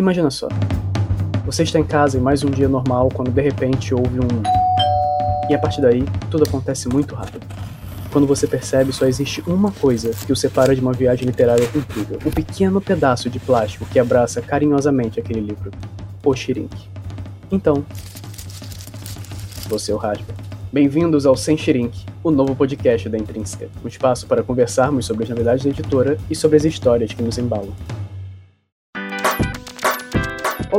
Imagina só. Você está em casa em mais um dia normal quando de repente houve um. E a partir daí, tudo acontece muito rápido. Quando você percebe, só existe uma coisa que o separa de uma viagem literária incrível: um pequeno pedaço de plástico que abraça carinhosamente aquele livro. O Shirink. Então, você é o rasga. Bem-vindos ao Sem Shirink, o novo podcast da Intrínseca, um espaço para conversarmos sobre as novidades da editora e sobre as histórias que nos embalam.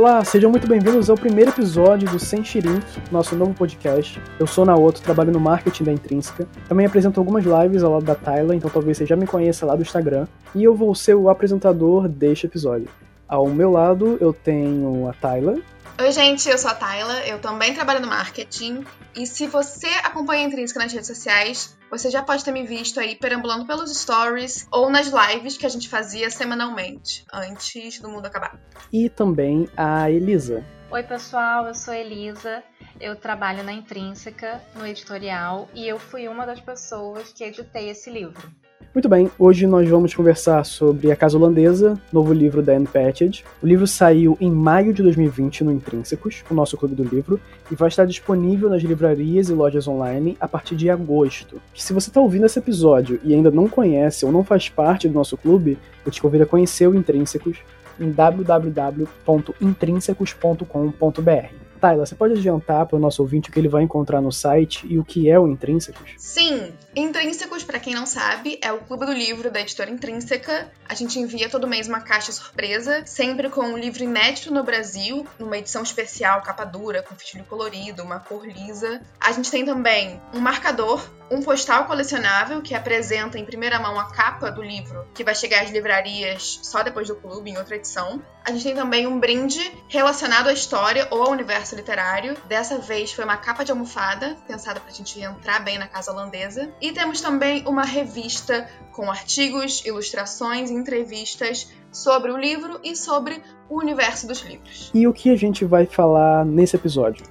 Olá, sejam muito bem-vindos ao primeiro episódio do Sem Shirink, nosso novo podcast. Eu sou Naoto, trabalho no marketing da Intrínseca. Também apresento algumas lives ao lado da Tayla, então talvez você já me conheça lá do Instagram. E eu vou ser o apresentador deste episódio. Ao meu lado eu tenho a Tayla. Oi, gente, eu sou a Tayla, eu também trabalho no marketing. E se você acompanha a Intrínseca nas redes sociais, você já pode ter me visto aí perambulando pelos stories ou nas lives que a gente fazia semanalmente, antes do mundo acabar. E também a Elisa. Oi, pessoal, eu sou Elisa. Eu trabalho na Intrínseca, no editorial, e eu fui uma das pessoas que editei esse livro. Muito bem, hoje nós vamos conversar sobre A Casa Holandesa, novo livro da Anne Patchett. O livro saiu em maio de 2020 no Intrínsecos, o nosso clube do livro, e vai estar disponível nas livrarias e lojas online a partir de agosto. se você está ouvindo esse episódio e ainda não conhece ou não faz parte do nosso clube, eu te convido a conhecer o Intrínsecos em www.intrínsecos.com.br. Tayla, você pode adiantar para o nosso ouvinte o que ele vai encontrar no site e o que é o Intrínsecos? Sim, Intrínsecos, para quem não sabe, é o clube do livro da editora Intrínseca. A gente envia todo mês uma caixa surpresa, sempre com um livro inédito no Brasil, numa edição especial, capa dura, com fitilho colorido, uma cor lisa. A gente tem também um marcador, um postal colecionável que apresenta em primeira mão a capa do livro, que vai chegar às livrarias só depois do clube, em outra edição. A gente tem também um brinde relacionado à história ou ao universo literário. Dessa vez foi uma capa de almofada, pensada para a gente entrar bem na casa holandesa. E temos também uma revista com artigos, ilustrações e entrevistas sobre o livro e sobre o universo dos livros. E o que a gente vai falar nesse episódio?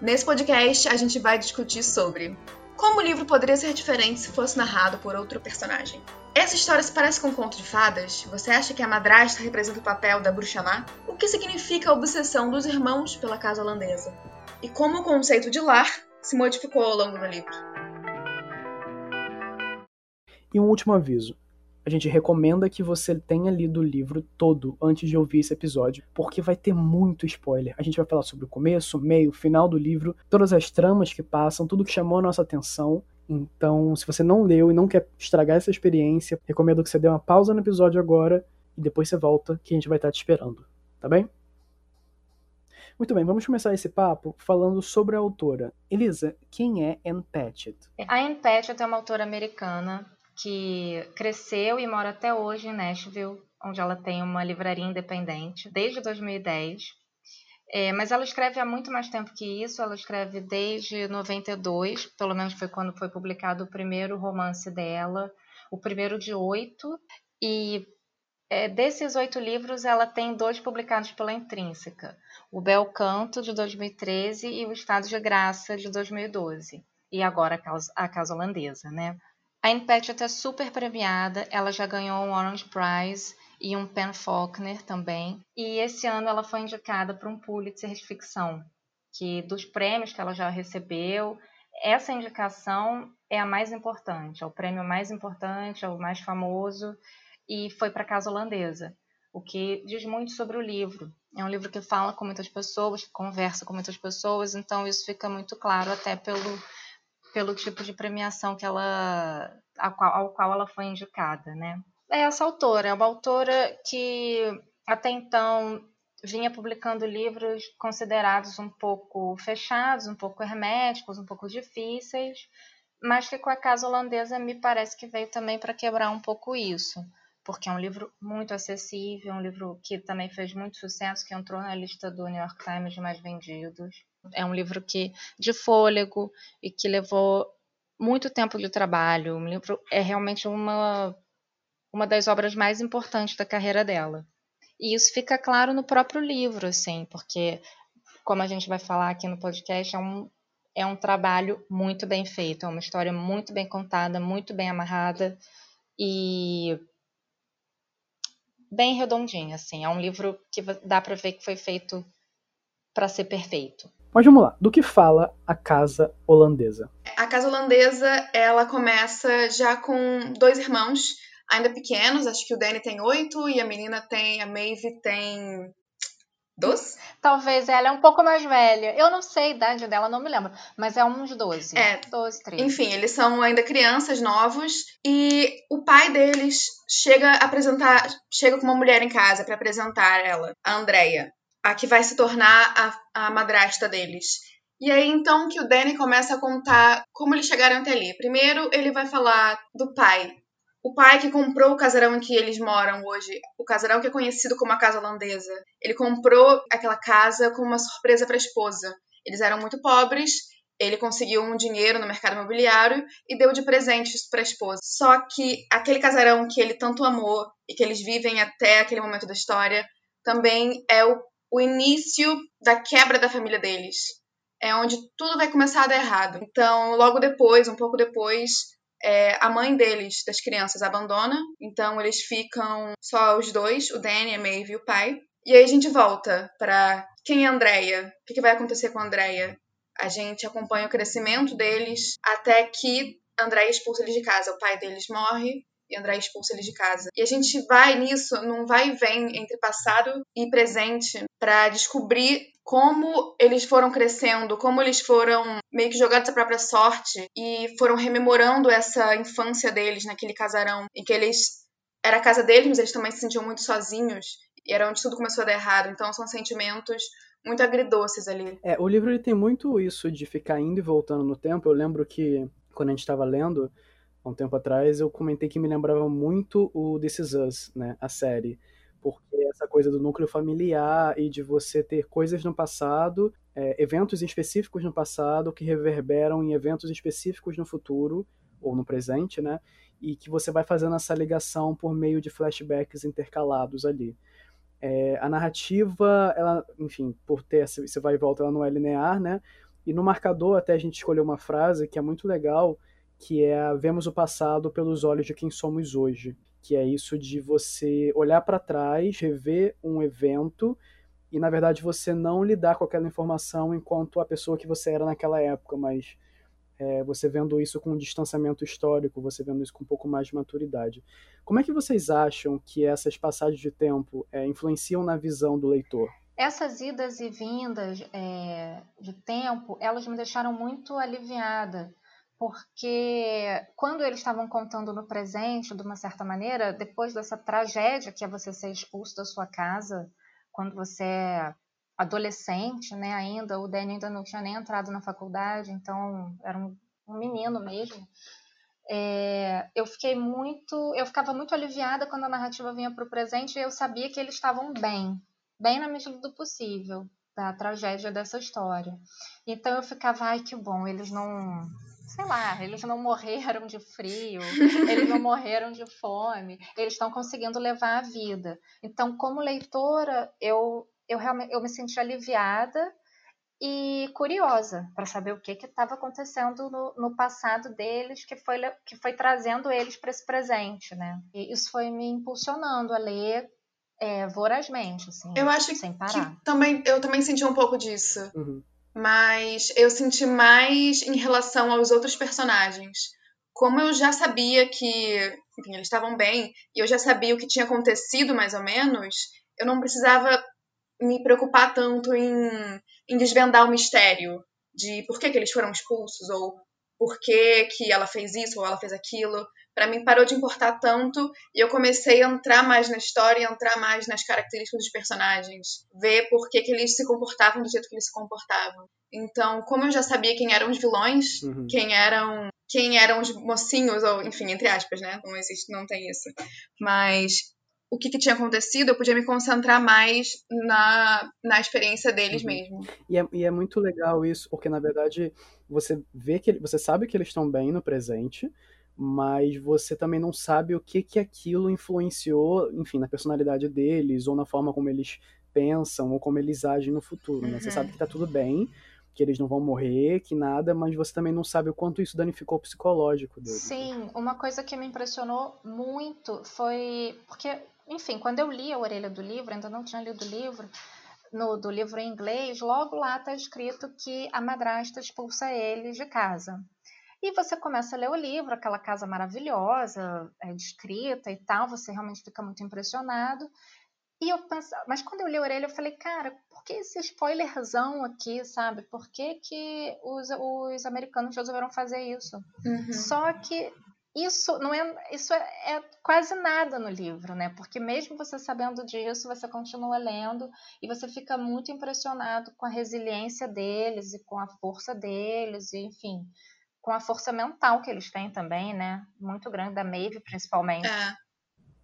Nesse podcast, a gente vai discutir sobre como o livro poderia ser diferente se fosse narrado por outro personagem. Essa história se parece com um conto de fadas? Você acha que a madrasta representa o papel da bruxa má? O que significa a obsessão dos irmãos pela casa holandesa? E como o conceito de lar se modificou ao longo do livro? E um último aviso. A gente recomenda que você tenha lido o livro todo antes de ouvir esse episódio, porque vai ter muito spoiler. A gente vai falar sobre o começo, meio, final do livro, todas as tramas que passam, tudo que chamou a nossa atenção então, se você não leu e não quer estragar essa experiência, recomendo que você dê uma pausa no episódio agora e depois você volta, que a gente vai estar te esperando, tá bem? Muito bem, vamos começar esse papo falando sobre a autora. Elisa, quem é Anne Patchett? A Anne Patchett é uma autora americana que cresceu e mora até hoje em Nashville, onde ela tem uma livraria independente desde 2010. É, mas ela escreve há muito mais tempo que isso, ela escreve desde 92, pelo menos foi quando foi publicado o primeiro romance dela, o primeiro de oito, e é, desses oito livros ela tem dois publicados pela Intrínseca, o Bel Canto, de 2013, e o Estado de Graça, de 2012, e agora a Casa, a casa Holandesa, né? A Patchett é super premiada, ela já ganhou um Orange Prize e um Pen Faulkner também. E esse ano ela foi indicada para um Pulitzer de ficção, que dos prêmios que ela já recebeu, essa indicação é a mais importante, é o prêmio mais importante, é o mais famoso e foi para a Casa Holandesa, o que diz muito sobre o livro. É um livro que fala com muitas pessoas, que conversa com muitas pessoas, então isso fica muito claro até pelo pelo tipo de premiação que ela ao qual, ao qual ela foi indicada, né? é essa autora. É uma autora que até então vinha publicando livros considerados um pouco fechados, um pouco herméticos, um pouco difíceis, mas que com a Casa Holandesa me parece que veio também para quebrar um pouco isso, porque é um livro muito acessível, um livro que também fez muito sucesso, que entrou na lista do New York Times de mais vendidos. É um livro que de fôlego e que levou muito tempo de trabalho. Um livro é realmente uma uma das obras mais importantes da carreira dela. E isso fica claro no próprio livro, assim, porque, como a gente vai falar aqui no podcast, é um, é um trabalho muito bem feito, é uma história muito bem contada, muito bem amarrada e bem redondinho, assim. É um livro que dá para ver que foi feito para ser perfeito. Mas vamos lá, do que fala a casa holandesa? A casa holandesa, ela começa já com dois irmãos ainda pequenos, acho que o Danny tem oito e a menina tem, a Maeve tem doze? Talvez ela é um pouco mais velha. Eu não sei a idade dela, não me lembro, mas é uns 12. É. 12, 13. Enfim, eles são ainda crianças novos e o pai deles chega a apresentar, chega com uma mulher em casa para apresentar ela, a Andrea a que vai se tornar a, a madrasta deles. E aí então que o Danny começa a contar como eles chegaram até ali. Primeiro ele vai falar do pai. O pai que comprou o casarão em que eles moram hoje, o casarão que é conhecido como a casa holandesa. Ele comprou aquela casa como uma surpresa para a esposa. Eles eram muito pobres, ele conseguiu um dinheiro no mercado imobiliário e deu de presentes para a esposa. Só que aquele casarão que ele tanto amou e que eles vivem até aquele momento da história também é o o início da quebra da família deles. É onde tudo vai começar a dar errado. Então, logo depois, um pouco depois, é, a mãe deles, das crianças, abandona. Então, eles ficam só os dois, o Danny, a Maeve e o pai. E aí a gente volta para quem é Andrea? O que, vai acontecer com a Andrea? A gente acompanha o crescimento deles até que Andrea expulsa eles de casa. O pai deles morre e André expulsa eles de casa. E a gente vai nisso, num vai e vem entre passado e presente, para descobrir como eles foram crescendo, como eles foram meio que jogados à própria sorte e foram rememorando essa infância deles naquele casarão em que eles era a casa deles, mas eles também se sentiam muito sozinhos e era onde tudo começou a dar errado. Então são sentimentos muito agridoces ali. É, o livro ele tem muito isso de ficar indo e voltando no tempo. Eu lembro que quando a gente estava lendo, há um tempo atrás, eu comentei que me lembrava muito o This Is Us, né, a série. Porque essa coisa do núcleo familiar e de você ter coisas no passado, é, eventos específicos no passado que reverberam em eventos específicos no futuro, ou no presente, né? E que você vai fazendo essa ligação por meio de flashbacks intercalados ali. É, a narrativa, ela, enfim, por ter você vai e volta, ela não é linear, né? E no marcador até a gente escolheu uma frase que é muito legal, que é vemos o passado pelos olhos de quem somos hoje, que é isso de você olhar para trás, rever um evento e na verdade você não lidar com aquela informação enquanto a pessoa que você era naquela época, mas é, você vendo isso com um distanciamento histórico, você vendo isso com um pouco mais de maturidade. Como é que vocês acham que essas passagens de tempo é, influenciam na visão do leitor? Essas idas e vindas é, de tempo, elas me deixaram muito aliviada, porque quando eles estavam contando no presente, de uma certa maneira, depois dessa tragédia que é você ser expulso da sua casa, quando você é adolescente, né, ainda, o Danny ainda não tinha nem entrado na faculdade, então era um, um menino mesmo. É, eu fiquei muito, eu ficava muito aliviada quando a narrativa vinha para o presente e eu sabia que eles estavam bem, bem na medida do possível da tragédia dessa história. Então eu ficava, ai que bom, eles não sei lá, eles não morreram de frio, eles não morreram de fome, eles estão conseguindo levar a vida. Então, como leitora, eu, eu realmente eu me senti aliviada e curiosa para saber o que estava acontecendo no, no, passado deles, que foi, que foi trazendo eles para esse presente, né? E isso foi me impulsionando a ler é, vorazmente, assim, eu acho sem parar. Que também, eu também senti um pouco disso. Uhum mas eu senti mais em relação aos outros personagens. Como eu já sabia que, enfim, eles estavam bem e eu já sabia o que tinha acontecido mais ou menos, eu não precisava me preocupar tanto em, em desvendar o mistério de por que, que eles foram expulsos ou por que, que ela fez isso ou ela fez aquilo para mim parou de importar tanto e eu comecei a entrar mais na história, entrar mais nas características dos personagens, ver por que, que eles se comportavam do jeito que eles se comportavam. Então, como eu já sabia quem eram os vilões, uhum. quem eram quem eram os mocinhos ou enfim, entre aspas, né? Não existe, não tem isso. Mas o que, que, tinha acontecido, eu podia me concentrar mais na, na experiência deles uhum. mesmo. E é, e é, muito legal isso, porque na verdade você vê que você sabe que eles estão bem no presente, mas você também não sabe o que que aquilo influenciou, enfim, na personalidade deles ou na forma como eles pensam ou como eles agem no futuro, né? Você sabe que tá tudo bem, que eles não vão morrer, que nada, mas você também não sabe o quanto isso danificou o psicológico deles. Sim, uma coisa que me impressionou muito foi porque, enfim, quando eu li a orelha do livro, ainda não tinha lido o livro, no, do livro em inglês, logo lá está escrito que a madrasta expulsa eles de casa. E você começa a ler o livro, aquela casa maravilhosa, é, descrita e tal, você realmente fica muito impressionado. E eu pensava, mas quando eu li a orelha, eu falei, cara, por que esse spoilerzão aqui, sabe? Por que, que os, os americanos resolveram fazer isso? Uhum. Só que isso não é isso é, é, quase nada no livro, né? Porque mesmo você sabendo disso, você continua lendo e você fica muito impressionado com a resiliência deles e com a força deles, e, enfim, com a força mental que eles têm também, né? Muito grande, da Maeve principalmente. É,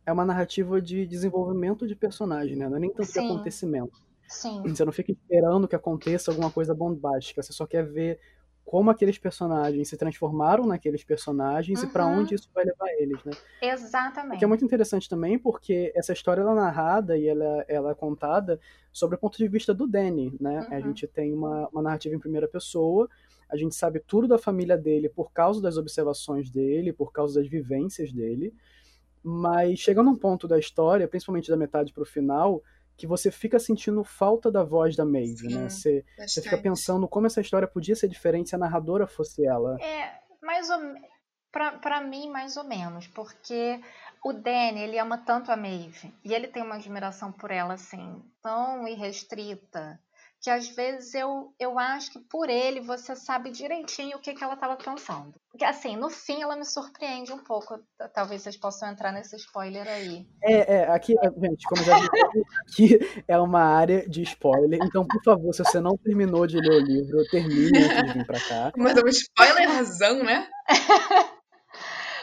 é uma narrativa de desenvolvimento de personagem, né? Não é nem tanto Sim. de acontecimento. Sim. Você não fica esperando que aconteça alguma coisa bombástica, você só quer ver como aqueles personagens se transformaram naqueles personagens uhum. e para onde isso vai levar eles, né? Exatamente. O que é muito interessante também, porque essa história ela é narrada e ela, ela é contada sobre o ponto de vista do Danny, né? Uhum. A gente tem uma, uma narrativa em primeira pessoa a gente sabe tudo da família dele por causa das observações dele, por causa das vivências dele. Mas chega num ponto da história, principalmente da metade para o final, que você fica sentindo falta da voz da Maeve, né? Você, você fica pensando como essa história podia ser diferente se a narradora fosse ela. É, mais ou para mim mais ou menos, porque o Danny, ele ama tanto a Maeve e ele tem uma admiração por ela assim, tão irrestrita que às vezes eu, eu acho que por ele você sabe direitinho o que, que ela estava pensando. Porque assim, no fim ela me surpreende um pouco. Talvez vocês possam entrar nesse spoiler aí. É, é aqui, gente, como já disse, aqui é uma área de spoiler. Então, por favor, se você não terminou de ler o livro, termine antes de vir pra cá. Mas é um spoiler razão, né?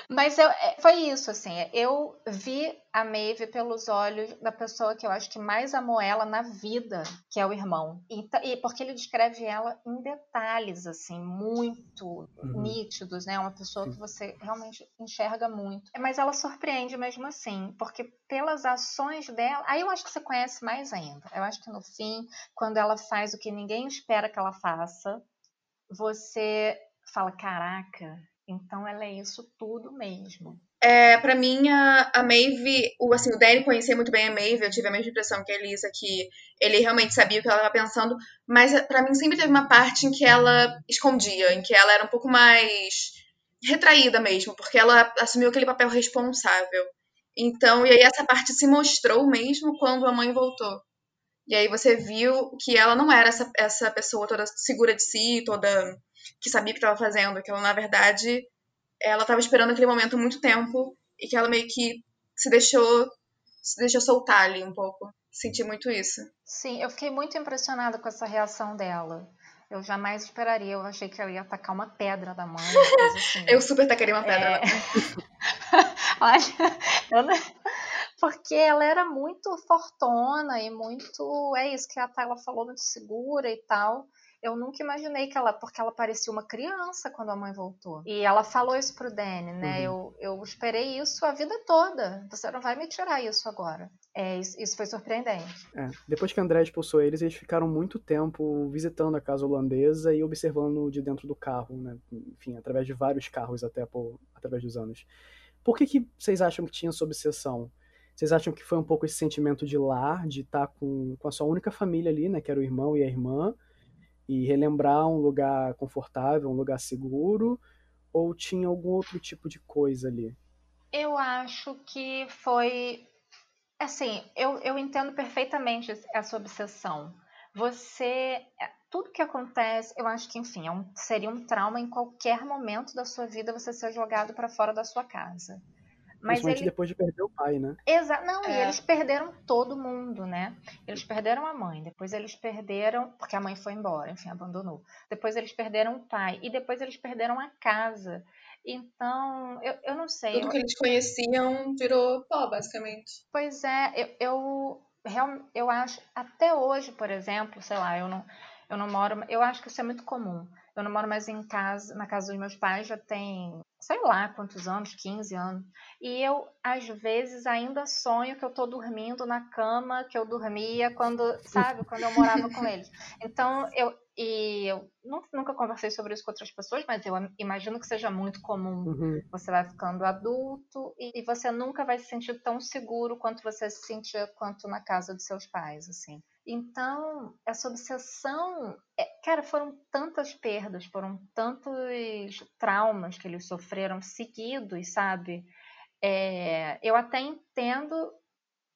Mas eu, é, foi isso, assim. Eu vi a Maeve pelos olhos da pessoa que eu acho que mais amou ela na vida, que é o irmão. E, e porque ele descreve ela em detalhes, assim, muito uhum. nítidos, né? Uma pessoa Sim. que você realmente enxerga muito. Mas ela surpreende mesmo assim, porque pelas ações dela. Aí eu acho que você conhece mais ainda. Eu acho que no fim, quando ela faz o que ninguém espera que ela faça, você fala: caraca então ela é isso tudo mesmo. É, para mim, a, a Maeve, o, assim, o Danny conhecia muito bem a Maeve, eu tive a mesma impressão que a Elisa, que ele realmente sabia o que ela estava pensando, mas para mim sempre teve uma parte em que ela escondia, em que ela era um pouco mais retraída mesmo, porque ela assumiu aquele papel responsável. Então, e aí essa parte se mostrou mesmo quando a mãe voltou. E aí você viu que ela não era essa, essa pessoa toda segura de si, toda que sabia que estava fazendo, que ela, na verdade, ela estava esperando aquele momento há muito tempo e que ela meio que se deixou se deixou soltar ali um pouco. Senti muito isso. Sim, eu fiquei muito impressionada com essa reação dela. Eu jamais esperaria, eu achei que ela ia atacar uma pedra da mãe. Assim. eu super tacaria uma pedra. É... Olha, eu não... porque ela era muito fortona e muito. É isso que a Tayla falou, muito segura e tal eu nunca imaginei que ela, porque ela parecia uma criança quando a mãe voltou. E ela falou isso pro Danny, né? Uhum. Eu, eu esperei isso a vida toda. Você não vai me tirar isso agora. É, isso, isso foi surpreendente. É. Depois que André expulsou eles, eles ficaram muito tempo visitando a casa holandesa e observando de dentro do carro, né? Enfim, através de vários carros até por, através dos anos. Por que, que vocês acham que tinha essa obsessão? Vocês acham que foi um pouco esse sentimento de lar, de estar com, com a sua única família ali, né? Que era o irmão e a irmã e relembrar um lugar confortável, um lugar seguro, ou tinha algum outro tipo de coisa ali? Eu acho que foi. Assim, eu, eu entendo perfeitamente essa obsessão. Você. Tudo que acontece, eu acho que, enfim, é um, seria um trauma em qualquer momento da sua vida você ser jogado para fora da sua casa. Mas Principalmente ele... depois de perder o pai, né? Exato. Não, é. e eles perderam todo mundo, né? Eles perderam a mãe, depois eles perderam. Porque a mãe foi embora, enfim, abandonou. Depois eles perderam o pai. E depois eles perderam a casa. Então, eu, eu não sei. Tudo que eles conheciam virou pó, basicamente. Pois é, eu, eu, eu acho. Até hoje, por exemplo, sei lá, eu não, eu não moro. Eu acho que isso é muito comum. Eu não moro mais em casa, na casa dos meus pais já tem sei lá quantos anos, 15 anos. E eu, às vezes, ainda sonho que eu tô dormindo na cama que eu dormia quando, sabe, quando eu morava com eles. Então, eu, e eu nunca conversei sobre isso com outras pessoas, mas eu imagino que seja muito comum. Uhum. Você vai ficando adulto e, você nunca vai se sentir tão seguro quanto você se sentia quanto na casa dos seus pais, assim. Então, essa obsessão, é, cara, foram tantas perdas, foram tantos traumas que eles sofreram seguidos, sabe? É, eu até entendo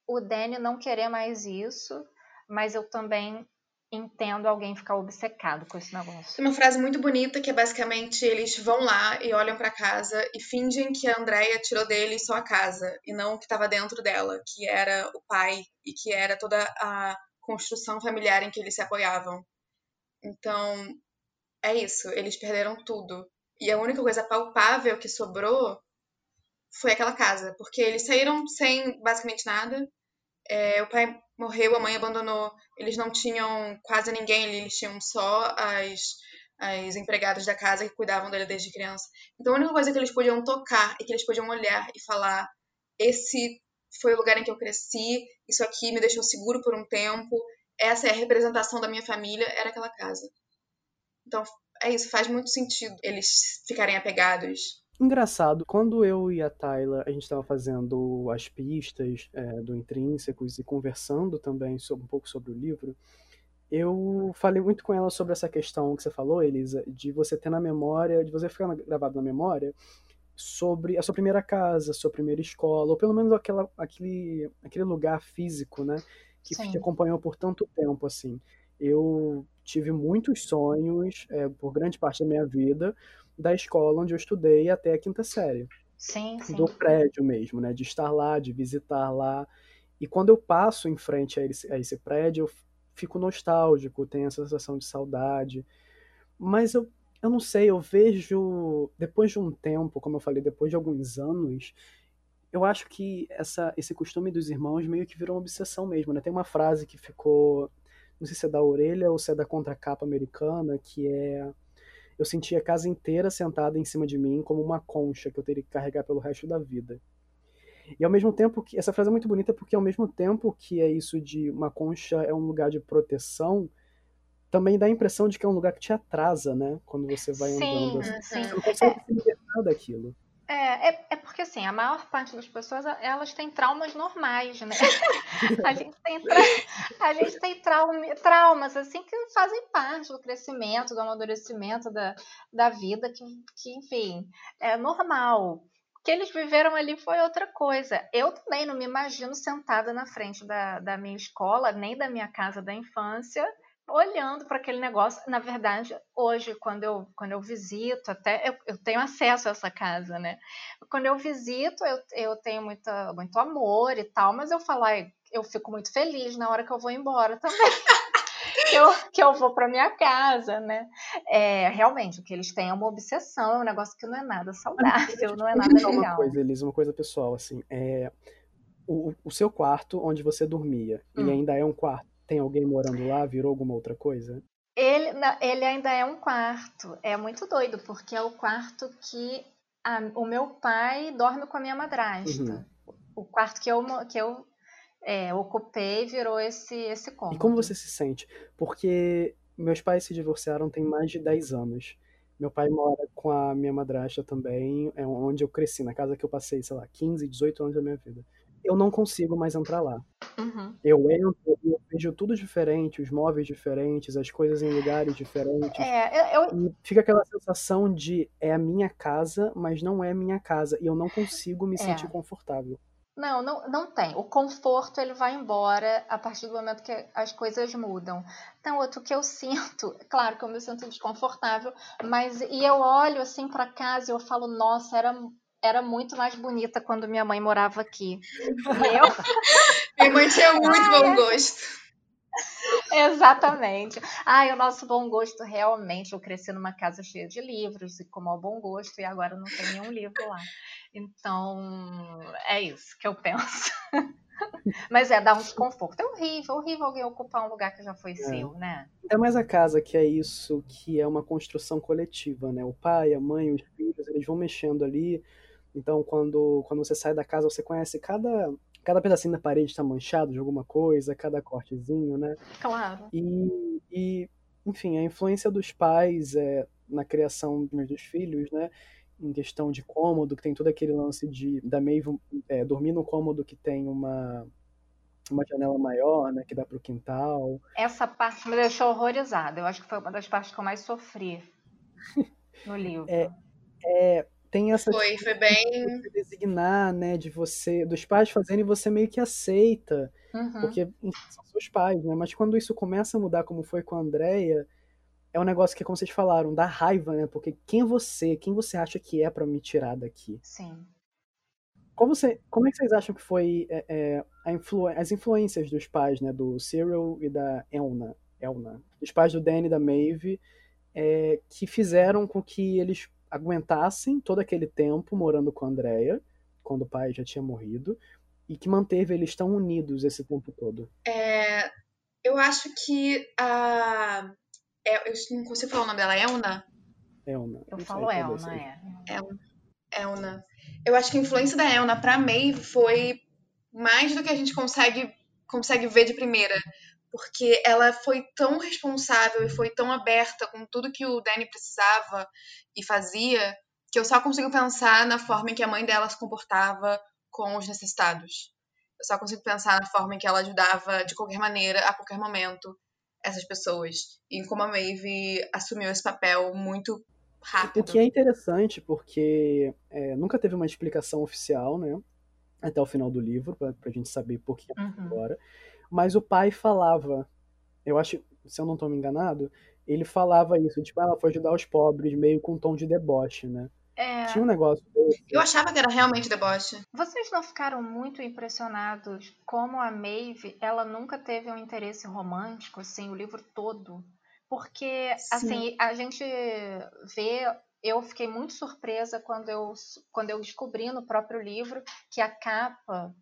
o Danny não querer mais isso, mas eu também entendo alguém ficar obcecado com esse negócio. Tem uma frase muito bonita que é basicamente eles vão lá e olham para casa e fingem que a Andrea tirou deles só a casa e não o que estava dentro dela, que era o pai e que era toda a construção familiar em que eles se apoiavam. Então, é isso, eles perderam tudo. E a única coisa palpável que sobrou foi aquela casa, porque eles saíram sem basicamente nada. É, o pai morreu, a mãe abandonou, eles não tinham quase ninguém, eles tinham só as, as empregadas da casa que cuidavam dele desde criança. Então a única coisa que eles podiam tocar e que eles podiam olhar e falar: esse foi o lugar em que eu cresci, isso aqui me deixou seguro por um tempo, essa é a representação da minha família, era aquela casa. Então, é isso, faz muito sentido eles ficarem apegados. Engraçado, quando eu e a Tayla, a gente estava fazendo as pistas é, do Intrínsecos e conversando também sobre, um pouco sobre o livro, eu falei muito com ela sobre essa questão que você falou, Elisa, de você ter na memória, de você ficar gravado na memória sobre a sua primeira casa, a sua primeira escola, ou pelo menos aquela, aquele, aquele lugar físico, né? Que Sim. te acompanhou por tanto tempo, assim. Eu tive muitos sonhos, é, por grande parte da minha vida, da escola onde eu estudei até a quinta série. Sim, sim. Do prédio mesmo, né? De estar lá, de visitar lá. E quando eu passo em frente a esse, a esse prédio, eu fico nostálgico, tenho a sensação de saudade. Mas eu eu não sei, eu vejo, depois de um tempo, como eu falei, depois de alguns anos, eu acho que essa, esse costume dos irmãos meio que virou uma obsessão mesmo, né? Tem uma frase que ficou, não sei se é da orelha ou se é da contracapa americana, que é eu sentia a casa inteira sentada em cima de mim como uma concha que eu teria que carregar pelo resto da vida. E ao mesmo tempo que essa frase é muito bonita porque ao mesmo tempo que é isso de uma concha é um lugar de proteção, também dá a impressão de que é um lugar que te atrasa, né? Quando você vai sim, andando. Assim. Sim. Você não consegue é, se libertar daquilo. É, é, é, porque assim, a maior parte das pessoas elas têm traumas normais, né? a gente tem, tra... a gente tem trauma, traumas assim que fazem parte do crescimento, do amadurecimento da, da vida, que, que, enfim, é normal. O que eles viveram ali foi outra coisa. Eu também não me imagino sentada na frente da, da minha escola, nem da minha casa da infância, olhando para aquele negócio. Na verdade, hoje, quando eu, quando eu visito, até eu, eu, tenho acesso a essa casa, né? Quando eu visito, eu, eu tenho muita, muito amor e tal, mas eu falo, eu fico muito feliz na hora que eu vou embora também. que, eu, que eu vou para minha casa, né? É, realmente, o que eles têm é uma obsessão, é um negócio que não é nada saudável, não é nada legal. Uma coisa, Elisa, uma coisa pessoal, assim, é, o, o seu quarto onde você dormia, hum. ele ainda é um quarto tem alguém morando lá? Virou alguma outra coisa? Ele, ele ainda é um quarto. É muito doido, porque é o quarto que a, o meu pai dorme com a minha madrasta. Uhum. O quarto que eu, que eu é, ocupei virou esse, esse cômodo. E como você se sente? Porque meus pais se divorciaram tem mais de 10 anos. Meu pai mora com a minha madrasta também, é onde eu cresci, na casa que eu passei, sei lá, 15, 18 anos da minha vida eu não consigo mais entrar lá. Uhum. Eu entro e eu vejo tudo diferente, os móveis diferentes, as coisas em lugares diferentes. É, eu, eu... E fica aquela sensação de é a minha casa, mas não é minha casa. E eu não consigo me é. sentir confortável. Não, não, não tem. O conforto ele vai embora a partir do momento que as coisas mudam. Então, outro que eu sinto, claro que eu me sinto desconfortável, mas e eu olho assim para casa e eu falo, nossa, era era muito mais bonita quando minha mãe morava aqui. Eu... minha mãe tinha muito Ai, bom gosto. Exatamente. Ai, o nosso bom gosto realmente. Eu cresci numa casa cheia de livros e com mau bom gosto, e agora não tem nenhum livro lá. Então, é isso que eu penso. Mas é, dá um desconforto. É horrível, horrível alguém ocupar um lugar que já foi é. seu, né? Ainda mais a casa, que é isso, que é uma construção coletiva, né? O pai, a mãe, os filhos, eles vão mexendo ali. Então, quando, quando você sai da casa, você conhece cada, cada pedacinho da parede está manchado de alguma coisa, cada cortezinho, né? Claro. E, e enfim, a influência dos pais é, na criação dos filhos, né? em questão de cômodo, que tem todo aquele lance de da Maeve é, dormir no cômodo que tem uma uma janela maior, né, que dá para o quintal. Essa parte me deixou horrorizada. Eu acho que foi uma das partes que eu mais sofri no livro. É, é, tem essa foi, foi bem de designar, né, de você, dos pais fazerem você meio que aceita, uhum. porque são seus pais, né? Mas quando isso começa a mudar, como foi com a Andrea, é um negócio que, como vocês falaram, dá raiva, né? Porque quem é você, quem você acha que é para me tirar daqui? Sim. Como, você, como é que vocês acham que foi é, é, influ, as influências dos pais, né? Do Cyril e da Elna, Elna dos pais do Danny e da Maeve, é, que fizeram com que eles aguentassem todo aquele tempo morando com a Andrea, quando o pai já tinha morrido, e que manteve eles tão unidos esse tempo todo? É, eu acho que a é, eu não consigo falar o nome dela, Elna? Elna. Eu falo Elna, é. Elna. Elna. Eu acho que a influência da Elna pra Maeve foi mais do que a gente consegue, consegue ver de primeira. Porque ela foi tão responsável e foi tão aberta com tudo que o Danny precisava e fazia, que eu só consigo pensar na forma em que a mãe dela se comportava com os necessitados. Eu só consigo pensar na forma em que ela ajudava de qualquer maneira, a qualquer momento, essas pessoas. E como a Maeve assumiu esse papel muito rápido. O que é interessante, porque é, nunca teve uma explicação oficial, né? Até o final do livro, pra, pra gente saber por que uhum. agora. Mas o pai falava, eu acho, se eu não tô me enganado, ele falava isso, tipo, ela foi ajudar os pobres, meio com um tom de deboche, né? É... Tinha um negócio. Eu achava que era realmente deboche. Vocês não ficaram muito impressionados como a Maeve, ela nunca teve um interesse romântico, assim, o livro todo? Porque, Sim. assim, a gente vê eu fiquei muito surpresa quando eu, quando eu descobri no próprio livro que a capa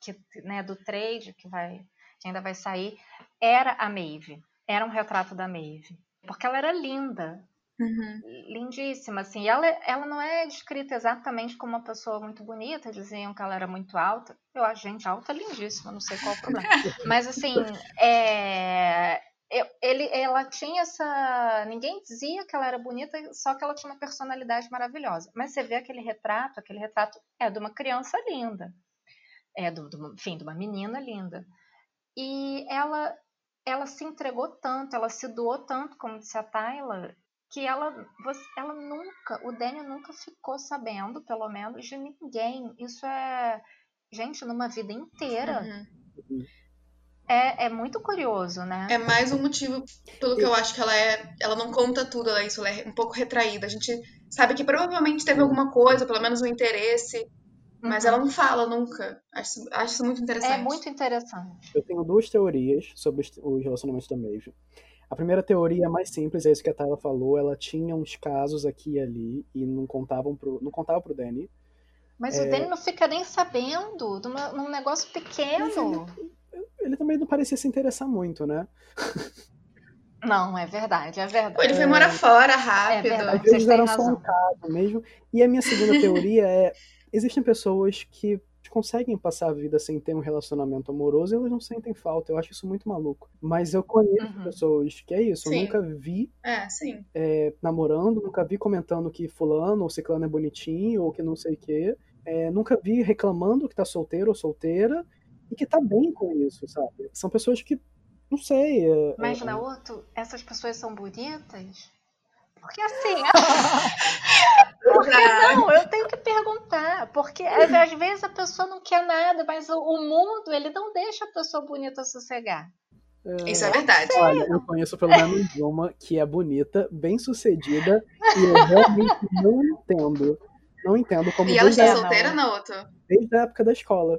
que, né, do trade que, vai, que ainda vai sair era a Maeve, era um retrato da Maeve. Porque ela era linda, Uhum. Lindíssima, assim. Ela, ela não é descrita exatamente como uma pessoa muito bonita, diziam que ela era muito alta. Eu acho gente alta lindíssima, não sei qual o problema. Mas, assim, é, eu, ele, ela tinha essa. Ninguém dizia que ela era bonita, só que ela tinha uma personalidade maravilhosa. Mas você vê aquele retrato, aquele retrato é de uma criança linda, é do, do, enfim, de uma menina linda. E ela, ela se entregou tanto, ela se doou tanto, como disse a Tayla, que ela, ela nunca, o Daniel nunca ficou sabendo, pelo menos, de ninguém. Isso é, gente, numa vida inteira. Uhum. É, é muito curioso, né? É mais um motivo pelo que eu acho que ela é. Ela não conta tudo, ela é isso, ela é um pouco retraída. A gente sabe que provavelmente teve alguma coisa, pelo menos um interesse, mas uhum. ela não fala nunca. Acho, acho isso muito interessante. É muito interessante. Eu tenho duas teorias sobre os relacionamentos da Maeve. A primeira teoria é mais simples, é isso que a Tayla falou. Ela tinha uns casos aqui e ali e não contavam pro, não contava pro Danny. Mas é... o Danny não fica nem sabendo de um negócio pequeno. Ele, ele, também não parecia se interessar muito, né? Não, é verdade, é verdade. Ele foi morar fora rápido. É Às vezes era só um caso mesmo. E a minha segunda teoria é: existem pessoas que conseguem passar a vida sem ter um relacionamento amoroso e elas não sentem falta. Eu acho isso muito maluco. Mas eu conheço uhum. pessoas que é isso. Sim. Eu nunca vi é, é, namorando, nunca vi comentando que fulano ou ciclano é bonitinho ou que não sei o quê. É, nunca vi reclamando que tá solteiro ou solteira e que tá bem com isso, sabe? São pessoas que, não sei. É, Mas, é, outro essas pessoas são bonitas? Porque assim. Porque não, eu tenho que perguntar. Porque às vezes a pessoa não quer nada, mas o, o mundo ele não deixa a pessoa bonita sossegar. É, Isso é verdade. Olha, eu conheço pelo menos uma que é bonita, bem sucedida, e eu realmente não entendo. Não entendo como. E ela está solteira, não? Desde a época da escola.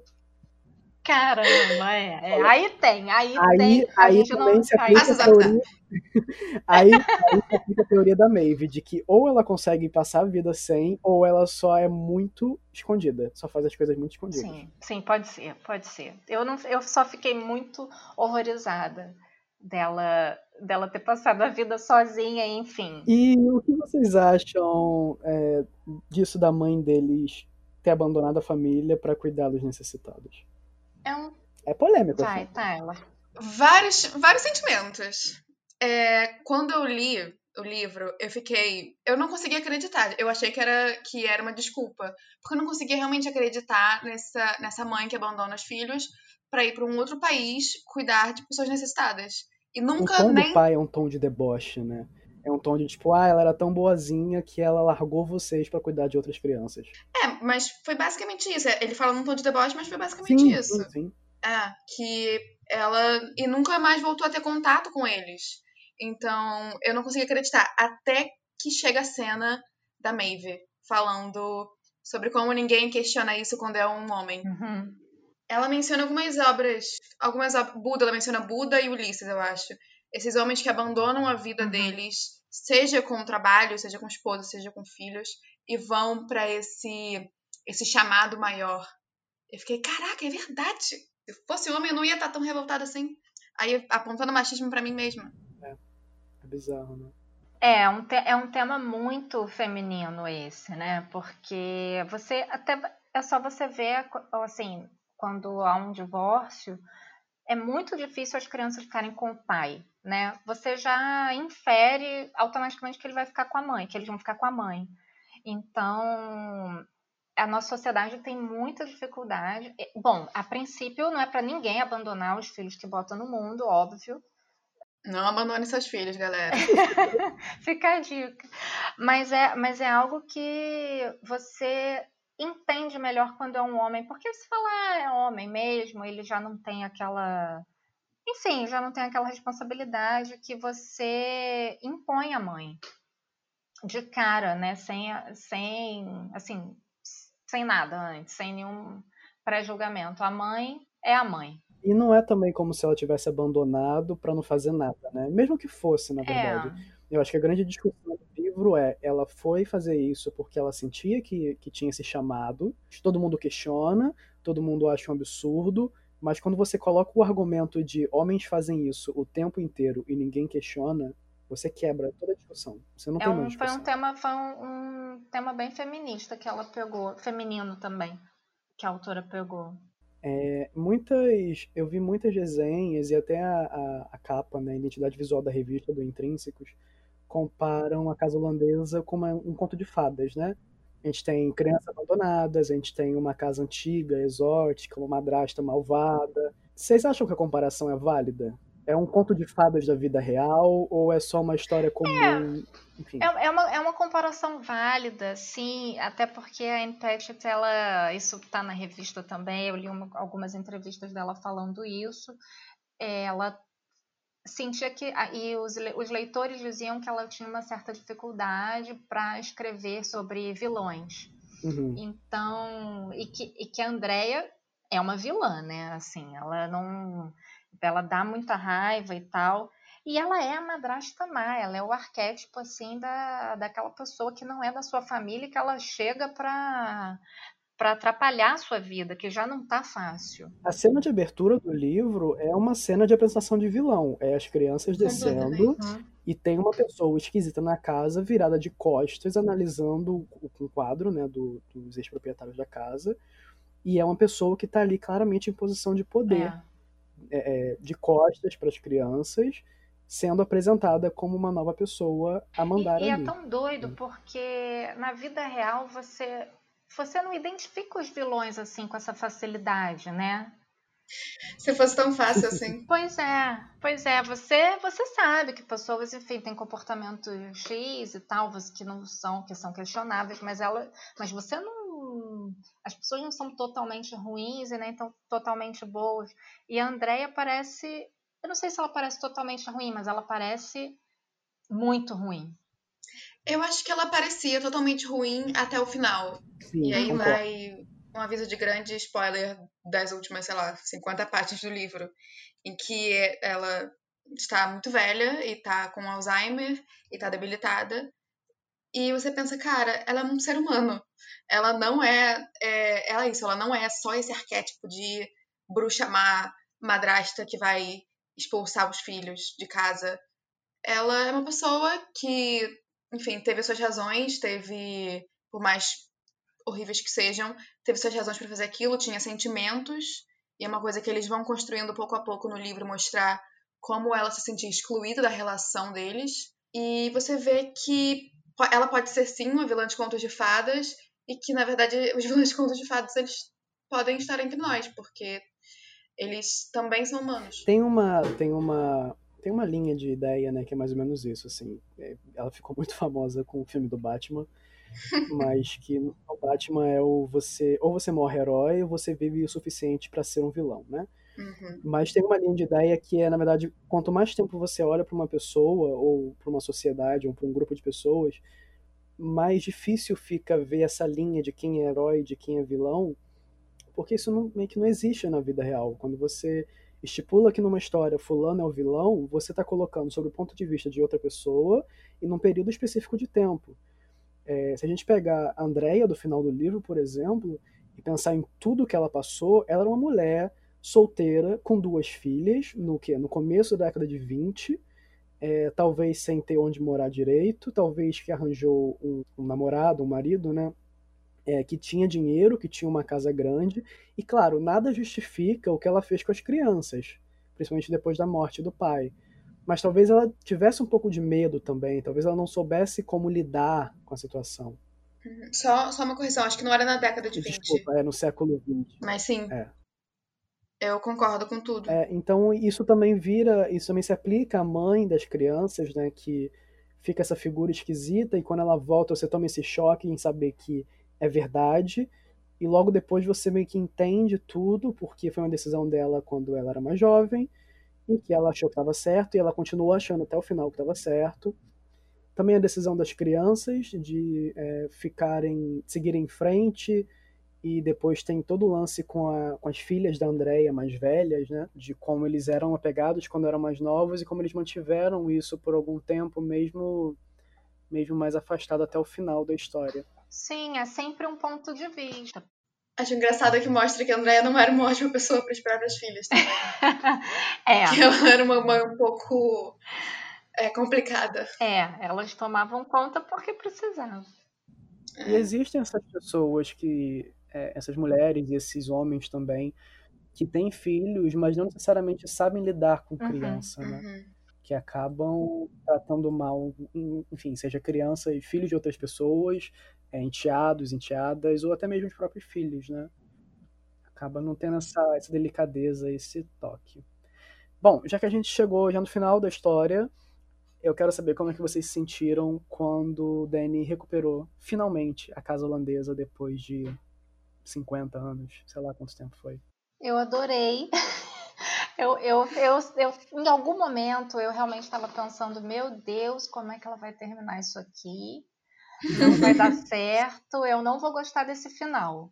Caramba, é, é. Aí tem, aí, aí tem. Aí também não... se aplica a teoria... aí, aí se aplica a teoria da Maeve, de que ou ela consegue passar a vida sem, ou ela só é muito escondida. Só faz as coisas muito escondidas. Sim, sim, pode ser, pode ser. Eu, não, eu só fiquei muito horrorizada dela dela ter passado a vida sozinha, enfim. E o que vocês acham é, disso da mãe deles ter abandonado a família para cuidar dos necessitados? É um. É polêmico. Vai, assim. tá, ela. Vários, vários sentimentos. É, quando eu li o livro, eu fiquei. Eu não conseguia acreditar. Eu achei que era, que era uma desculpa. Porque eu não conseguia realmente acreditar nessa, nessa mãe que abandona os filhos para ir para um outro país cuidar de pessoas necessitadas. E nunca o tom nem... do pai é um tom de deboche, né? É um tom de tipo, ah, ela era tão boazinha que ela largou vocês para cuidar de outras crianças. É, mas foi basicamente isso. Ele fala num tom de deboche, mas foi basicamente sim, isso. Sim, sim. É, que ela. E nunca mais voltou a ter contato com eles. Então, eu não consegui acreditar. Até que chega a cena da Maeve falando sobre como ninguém questiona isso quando é um homem. Uhum. Ela menciona algumas obras. Algumas Buda, ela menciona Buda e Ulisses, eu acho esses homens que abandonam a vida uhum. deles, seja com o trabalho, seja com esposa, seja com filhos, e vão para esse esse chamado maior. Eu fiquei, caraca, é verdade. Se fosse homem, eu não ia estar tão revoltada assim. Aí apontando machismo para mim mesma. É, é bizarro, né? É, um é um tema muito feminino esse, né? Porque você até é só você ver assim, quando há um divórcio, é muito difícil as crianças ficarem com o pai, né? Você já infere automaticamente que ele vai ficar com a mãe, que eles vão ficar com a mãe. Então, a nossa sociedade tem muita dificuldade. Bom, a princípio não é para ninguém abandonar os filhos que botam no mundo, óbvio. Não abandone seus filhos, galera. Fica a dica. Mas é, mas é algo que você entende melhor quando é um homem, porque se falar é homem mesmo, ele já não tem aquela. Enfim, já não tem aquela responsabilidade que você impõe à mãe de cara, né? Sem, sem assim, sem nada antes, sem nenhum pré-julgamento. A mãe é a mãe. E não é também como se ela tivesse abandonado para não fazer nada, né? Mesmo que fosse, na É. Eu acho que a grande discussão do livro é, ela foi fazer isso porque ela sentia que, que tinha esse chamado, todo mundo questiona, todo mundo acha um absurdo, mas quando você coloca o argumento de homens fazem isso o tempo inteiro e ninguém questiona, você quebra toda a discussão. Você não É tem um, mais foi um discussão. tema, foi um, um tema bem feminista que ela pegou, feminino também, que a autora pegou. É, muitas, eu vi muitas resenhas e até a, a, a capa, né, a identidade visual da revista do Intrínsecos, comparam a casa holandesa com uma- um conto de fadas, né? A gente tem crianças abandonadas, a gente tem uma casa antiga, exótica, uma madrasta malvada. Vocês acham que a comparação é válida? É um conto de fadas da vida real ou é só uma história comum? Enfim. É, é uma, é uma comparação válida, sim, até porque a Anne ela, isso está na revista também, eu li uma- algumas entrevistas dela falando isso, ela sentia que, e os, os leitores diziam que ela tinha uma certa dificuldade para escrever sobre vilões. Uhum. Então, e que, e que a Andrea é uma vilã, né? Assim, ela não. Ela dá muita raiva e tal. E ela é a madrasta má, ela é o arquétipo, assim, da, daquela pessoa que não é da sua família e que ela chega pra, pra atrapalhar a sua vida, que já não tá fácil. A cena de abertura do livro é uma cena de apresentação de vilão. É as crianças descendo Uhum. e tem uma pessoa esquisita na casa, virada de costas, analisando o, o quadro né, do- dos ex-proprietários da casa. E é uma pessoa que está ali claramente em posição de poder, É. é, de costas para as crianças, sendo apresentada como uma nova pessoa a mandar E, e é ali. tão doido porque na vida real você você não identifica os vilões assim com essa facilidade, né? Se fosse tão fácil assim. Pois é, pois é. Você você sabe que pessoas, enfim, têm comportamento X e tal, que não são que são questionáveis, mas ela, mas você não, as pessoas não são totalmente ruins e nem tão totalmente boas. E a Andrea parece, eu não sei se ela parece totalmente ruim, mas ela parece muito ruim. Eu acho que ela parecia totalmente ruim até o final. Sim, E aí concordo. vai. um aviso de grande spoiler das últimas, sei lá, 50 páginas do livro, em que ela está muito velha e está com Alzheimer e está debilitada. E você pensa, cara, ela é um ser humano. Ela não é, é, ela é isso, ela não é só esse arquétipo de bruxa má, madrasta que vai expulsar os filhos de casa. Ela é uma pessoa que, enfim, teve suas razões, teve, por mais horríveis que sejam, teve suas razões para fazer aquilo, tinha sentimentos, e é uma coisa que eles vão construindo pouco a pouco no livro, mostrar como ela se sentia excluída da relação deles. E você vê que ela pode ser sim uma vilã de contos de fadas, e que na verdade os vilões de contos de fadas eles podem estar entre nós, porque eles também são humanos. Tem uma, tem uma, tem uma linha de ideia, né, que é mais ou menos isso, assim. É, ela ficou muito famosa com o filme do Batman, mas que no Batman é o você ou você morre herói ou você vive o suficiente para ser um vilão, né? Uhum. Mas tem uma linha de ideia que é, na verdade, quanto mais tempo você olha para uma pessoa ou para uma sociedade ou para um grupo de pessoas, mais difícil fica ver essa linha de quem é herói, de quem é vilão, porque isso não, meio que não existe na vida real. Quando você estipula que numa história fulano é o vilão, você está colocando sobre o ponto de vista de outra pessoa e num período específico de tempo. É, se a gente pegar a Andrea do final do livro, por exemplo, e pensar em tudo que ela passou, ela era uma mulher solteira com duas filhas, no que no começo da década de 20, é, talvez sem ter onde morar direito, talvez que arranjou um, um namorado, um marido, né? É, que tinha dinheiro, que tinha uma casa grande, e claro, nada justifica o que ela fez com as crianças, principalmente depois da morte do pai mas talvez ela tivesse um pouco de medo também, talvez ela não soubesse como lidar com a situação. Uhum. Só, só uma correção, acho que não era na década de Desculpa, 20. é no século XX. Mas sim. É. Eu concordo com tudo. É, então isso também vira, isso também se aplica à mãe das crianças, né, que fica essa figura esquisita e quando ela volta você toma esse choque em saber que é verdade e logo depois você meio que entende tudo porque foi uma decisão dela quando ela era mais jovem em que ela achou que estava certo e ela continuou achando até o final que estava certo. Também a decisão das crianças de é, ficarem, seguirem em frente e depois tem todo o lance com, a, com as filhas da Andrea mais velhas, né? De como eles eram apegados quando eram mais novos e como eles mantiveram isso por algum tempo, mesmo mesmo mais afastado até o final da história. Sim, é sempre um ponto de vista. Acho engraçado que mostra que a Andrea não era uma ótima pessoa para as próprias filhas também. é. Que ela era uma mãe um pouco é, complicada. É, elas tomavam conta porque precisavam. E existem essas pessoas que. É, essas mulheres e esses homens também que têm filhos, mas não necessariamente sabem lidar com uhum, criança, uhum, né? Uhum. Que acabam tratando mal, enfim, seja criança e filhos de outras pessoas, é, enteados, enteadas, ou até mesmo os próprios filhos, né? Acaba não tendo essa, essa delicadeza, esse toque. Bom, já que a gente chegou já no final da história, eu quero saber como é que vocês se sentiram quando Danny recuperou finalmente a casa holandesa depois de 50 anos, sei lá quanto tempo foi. Eu adorei. Eu, eu, eu, eu, em algum momento eu realmente estava pensando, meu Deus, como é que ela vai terminar isso aqui? Não vai dar certo, eu não vou gostar desse final.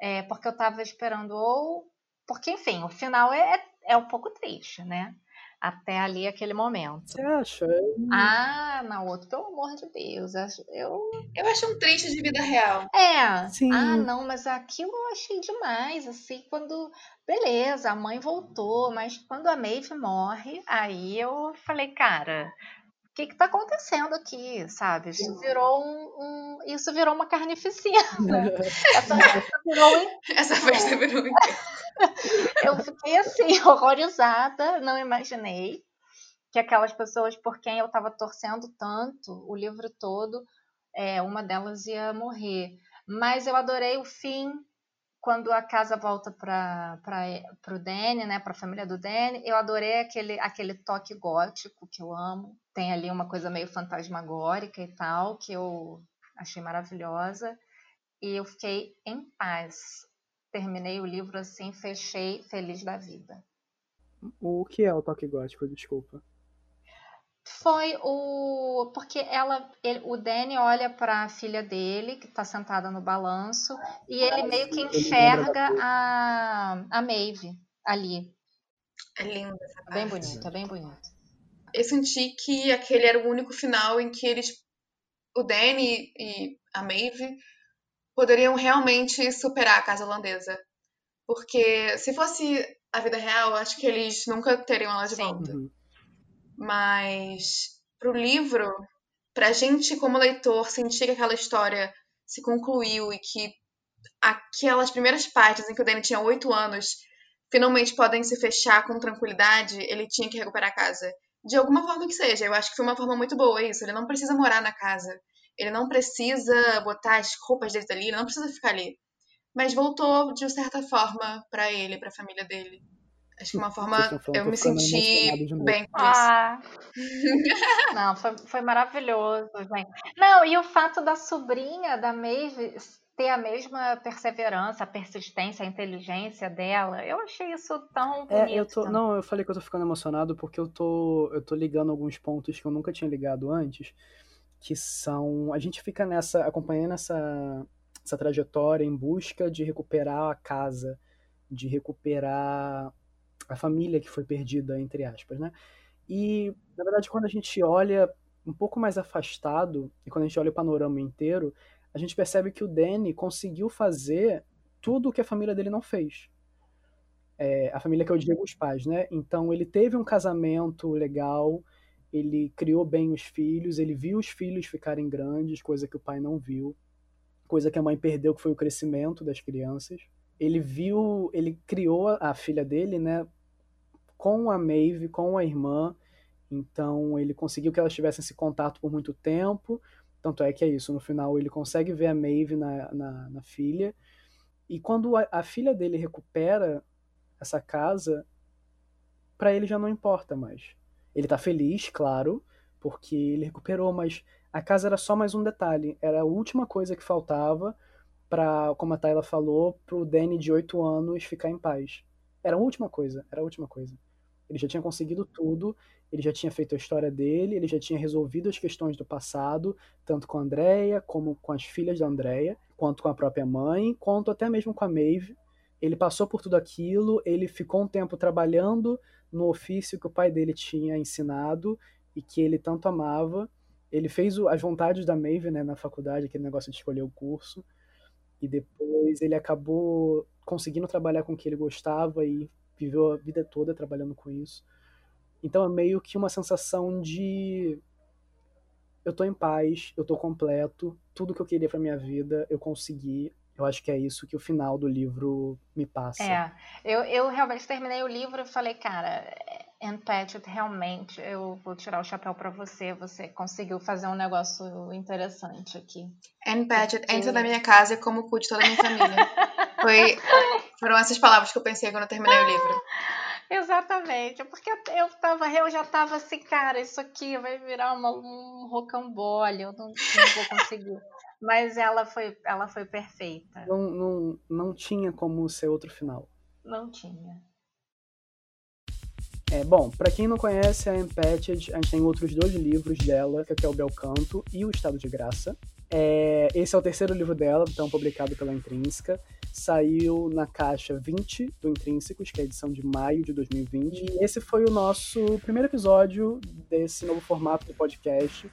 É, porque eu estava esperando ou. Porque, enfim, o final é, é um pouco triste, né? Até ali aquele momento. Você acha? Ah, na outra, pelo amor de Deus. Eu, eu acho um triste de vida real. É. Sim. Ah, não, mas aquilo eu achei demais. Assim, quando. Beleza, a mãe voltou, mas quando a Maeve morre, aí eu falei, cara, que está acontecendo aqui, sabe? Isso virou um, um, isso virou uma carnificina. Essa festa virou um Essa festa virou um Eu fiquei assim horrorizada, não imaginei que aquelas pessoas por quem eu estava torcendo tanto o livro todo, é, uma delas ia morrer. Mas eu adorei o fim quando a casa volta para o Danny, né, para a família do Danny, eu adorei aquele, aquele toque gótico que eu amo. Tem ali uma coisa meio fantasmagórica e tal, que eu achei maravilhosa. E eu fiquei em paz. Terminei o livro assim, fechei feliz da vida. O que é o toque gótico? Desculpa. Foi o porque ela ele, o Danny olha para a filha dele que está sentada no balanço e ele ah, meio que enxerga a a Maeve ali. É linda essa parte. Bem bonito, é bem bonito. Eu senti que aquele era o único final em que eles o Danny e a Maeve poderiam realmente superar a casa holandesa. Porque se fosse a vida real, acho que eles nunca teriam ela de Sim. volta. Uhum. Mas pro livro, pra gente como leitor sentir que aquela história se concluiu e que aquelas primeiras partes em que o Danny tinha oito anos finalmente podem se fechar com tranquilidade, ele tinha que recuperar a casa. De alguma forma que seja. Eu acho que foi uma forma muito boa isso. Ele não precisa morar na casa. Ele não precisa botar as roupas dele ali, ele não precisa ficar ali. Mas voltou de certa forma para ele, para a família dele. Acho que uma forma eu me senti bem com ah. Não, foi, foi maravilhoso, gente. Não, e o fato da sobrinha da Maeve ter a mesma perseverança, a persistência, a inteligência dela. Eu achei isso tão bonito. É, eu tô, não, eu falei que eu tô ficando emocionado porque eu tô, eu tô ligando alguns pontos que eu nunca tinha ligado antes que são. A gente fica nessa. acompanhando essa, essa trajetória em busca de recuperar a casa, de recuperar a família que foi perdida, entre aspas, né? E, na verdade, quando a gente olha um pouco mais afastado, e quando a gente olha o panorama inteiro, a gente percebe que o Danny conseguiu fazer tudo o que a família dele não fez. É, a família que eu digo os pais, né? Então ele teve um casamento legal, ele criou bem os filhos, ele viu os filhos ficarem grandes, coisa que o pai não viu, coisa que a mãe perdeu, que foi o crescimento das crianças. Ele viu, ele criou a filha dele, né, com a Maeve, com a irmã, então ele conseguiu que elas tivessem esse contato por muito tempo, tanto é que é isso, no final ele consegue ver a Maeve na, na, na filha, e quando a, a filha dele recupera essa casa, para ele já não importa mais. Ele tá feliz, claro, porque ele recuperou, mas a casa era só mais um detalhe. Era a última coisa que faltava para, como a Tayla falou, pro Danny de 8 anos ficar em paz. Era a última coisa, era a última coisa. Ele já tinha conseguido tudo, ele já tinha feito a história dele, ele já tinha resolvido as questões do passado, tanto com a Andrea, como com as filhas da Andrea, quanto com a própria mãe, quanto até mesmo com a Maeve. Ele passou por tudo aquilo, ele ficou um tempo trabalhando no ofício que o pai dele tinha ensinado e que ele tanto amava. Ele fez as vontades da Maeve né, na faculdade, aquele negócio de escolher o curso. E depois ele acabou conseguindo trabalhar com o que ele gostava e viveu a vida toda trabalhando com isso. Então é meio que uma sensação de eu tô em paz, eu tô completo, tudo que eu queria para minha vida eu consegui, eu acho que é isso que o final do livro me passa. É, eu, eu realmente terminei o livro e falei, cara, Anne Patchett, realmente, eu vou tirar o chapéu para você, você conseguiu fazer um negócio interessante aqui. Anne Patchett, Porque... entra na minha casa e como o cu de toda a minha família. Foi, foram essas palavras que eu pensei quando eu terminei o livro. Exatamente, porque eu, tava, eu já tava assim, cara, isso aqui vai virar uma, um rocambole, eu não, não vou conseguir. Mas ela foi, ela foi perfeita. Não, não, não tinha como ser outro final. Não tinha. É, bom, para quem não conhece a Empathed, a gente tem outros dois livros dela, que é o Belcanto e o Estado de Graça. É, esse é o terceiro livro dela, então publicado pela Intrínseca. Saiu na caixa 20 do Intrínsecos, que é a edição de maio de 2020. E esse foi o nosso primeiro episódio desse novo formato do podcast,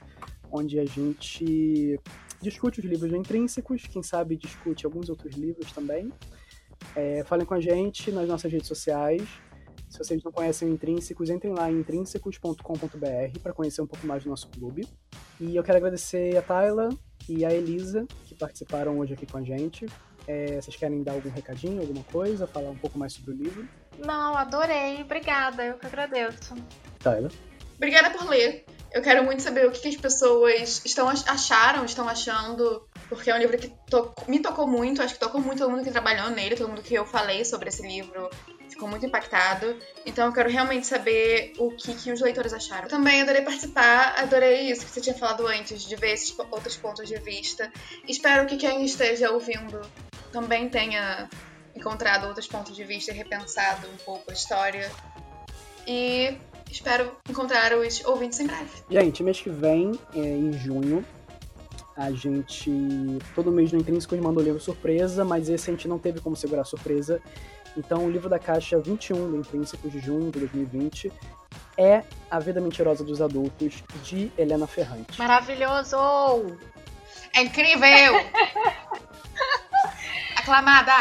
onde a gente discute os livros intrínsecos, quem sabe discute alguns outros livros também. É, falem com a gente nas nossas redes sociais. Se vocês não conhecem o Intrínsecos, entrem lá em intrínsecos.com.br para conhecer um pouco mais do nosso clube. E eu quero agradecer a Tayla e a Elisa, que participaram hoje aqui com a gente. É, vocês querem dar algum recadinho, alguma coisa, falar um pouco mais sobre o livro? Não, adorei. Obrigada, eu que agradeço. Tayla? Obrigada por ler. Eu quero muito saber o que, que as pessoas estão acharam, estão achando, porque é um livro que to me tocou muito, acho que tocou muito todo mundo que trabalhou nele, todo mundo que eu falei sobre esse livro ficou muito impactado. Então eu quero realmente saber o que, que os leitores acharam. Também adorei participar, adorei isso que você tinha falado antes, de ver esses outros pontos de vista. Espero que quem esteja ouvindo também tenha encontrado outros pontos de vista e repensado um pouco a história. E Espero encontrar os ouvintes em breve. Gente, mês que vem, é, em junho, a gente. Todo mês no Intrínseco manda um livro surpresa, mas esse a gente não teve como segurar surpresa. Então, o livro da caixa 21 do Intrínseco de junho de 2020 é A Vida Mentirosa dos Adultos, de Helena Ferrante. Maravilhoso! É incrível! Aclamada!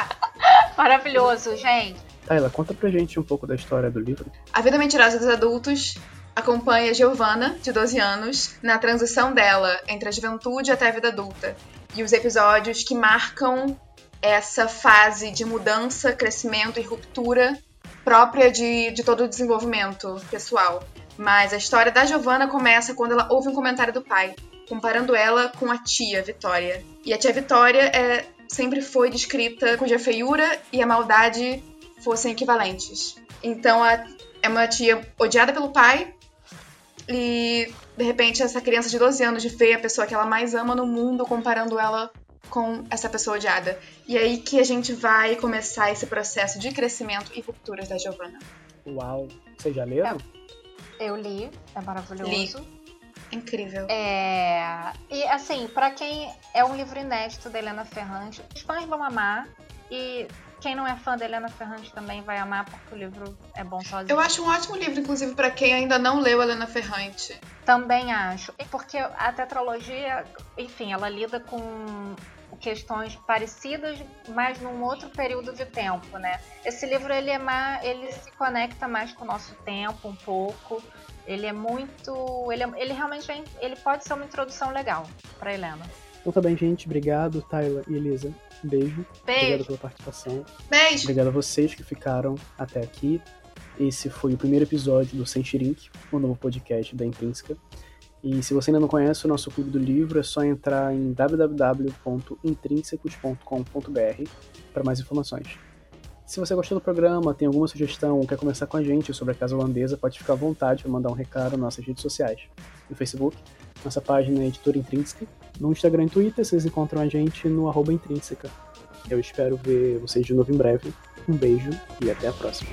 Maravilhoso, gente. Tayla, conta pra gente um pouco da história do livro. A Vida Mentirosa dos Adultos acompanha Giovanna, de 12 anos, na transição dela entre a juventude até a vida adulta. E os episódios que marcam essa fase de mudança, crescimento e ruptura própria de, de todo o desenvolvimento pessoal. Mas a história da Giovanna começa quando ela ouve um comentário do pai, comparando ela com a tia Vitória. E a tia Vitória é, sempre foi descrita cuja feiura e a maldade fossem equivalentes. Então a, é uma tia odiada pelo pai e de repente essa criança de 12 anos vê a pessoa que ela mais ama no mundo comparando ela com essa pessoa odiada. E é aí que a gente vai começar esse processo de crescimento e rupturas da Giovanna. Uau! Vocês já leram? Eu li, é maravilhoso. Li. Incrível. É... E assim, para quem é um livro inédito da Helena Ferrante, os fãs vão amar e quem não é fã da Helena Ferrante também vai amar porque o livro é bom sozinho. Eu acho um ótimo livro, inclusive, para quem ainda não leu Helena Ferrante. Também acho. Porque a tetralogia, enfim, ela lida com questões parecidas, mas num outro período de tempo, né? Esse livro ele é mais, ele se conecta mais com o nosso tempo um pouco. Ele é muito, ele, é, ele realmente é, ele pode ser uma introdução legal para Helena. Então tá bem, gente. Obrigado, Tyler e Elisa. Um beijo. Beijo. Obrigado pela participação. Beijo. Obrigado a vocês que ficaram até aqui. Esse foi o primeiro episódio do Sem Chirink, o novo podcast da Intrínseca. E se você ainda não conhece o nosso clube do livro, é só entrar em www.intrínsecos.com.br para mais informações. Se você gostou do programa, tem alguma sugestão ou quer conversar com a gente sobre a Casa Holandesa, pode ficar à vontade para mandar um recado nas nossas redes sociais. No Facebook, nossa página é Editora Intrínseca. No Instagram e Twitter, vocês encontram a gente no arroba intrínseca. Eu espero ver vocês de novo em breve. Um beijo e até a próxima.